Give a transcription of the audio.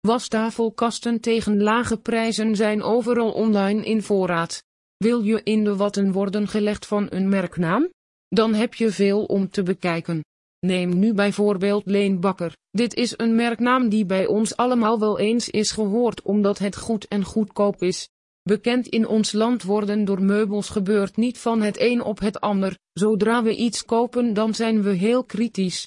Wastafelkasten tegen lage prijzen zijn overal online in voorraad. Wil je in de watten worden gelegd van een merknaam? Dan heb je veel om te bekijken. Neem nu bijvoorbeeld Leen Bakker. Dit is een merknaam die bij ons allemaal wel eens is gehoord omdat het goed en goedkoop is. Bekend in ons land worden door meubels gebeurt niet van het een op het ander. Zodra we iets kopen dan zijn we heel kritisch.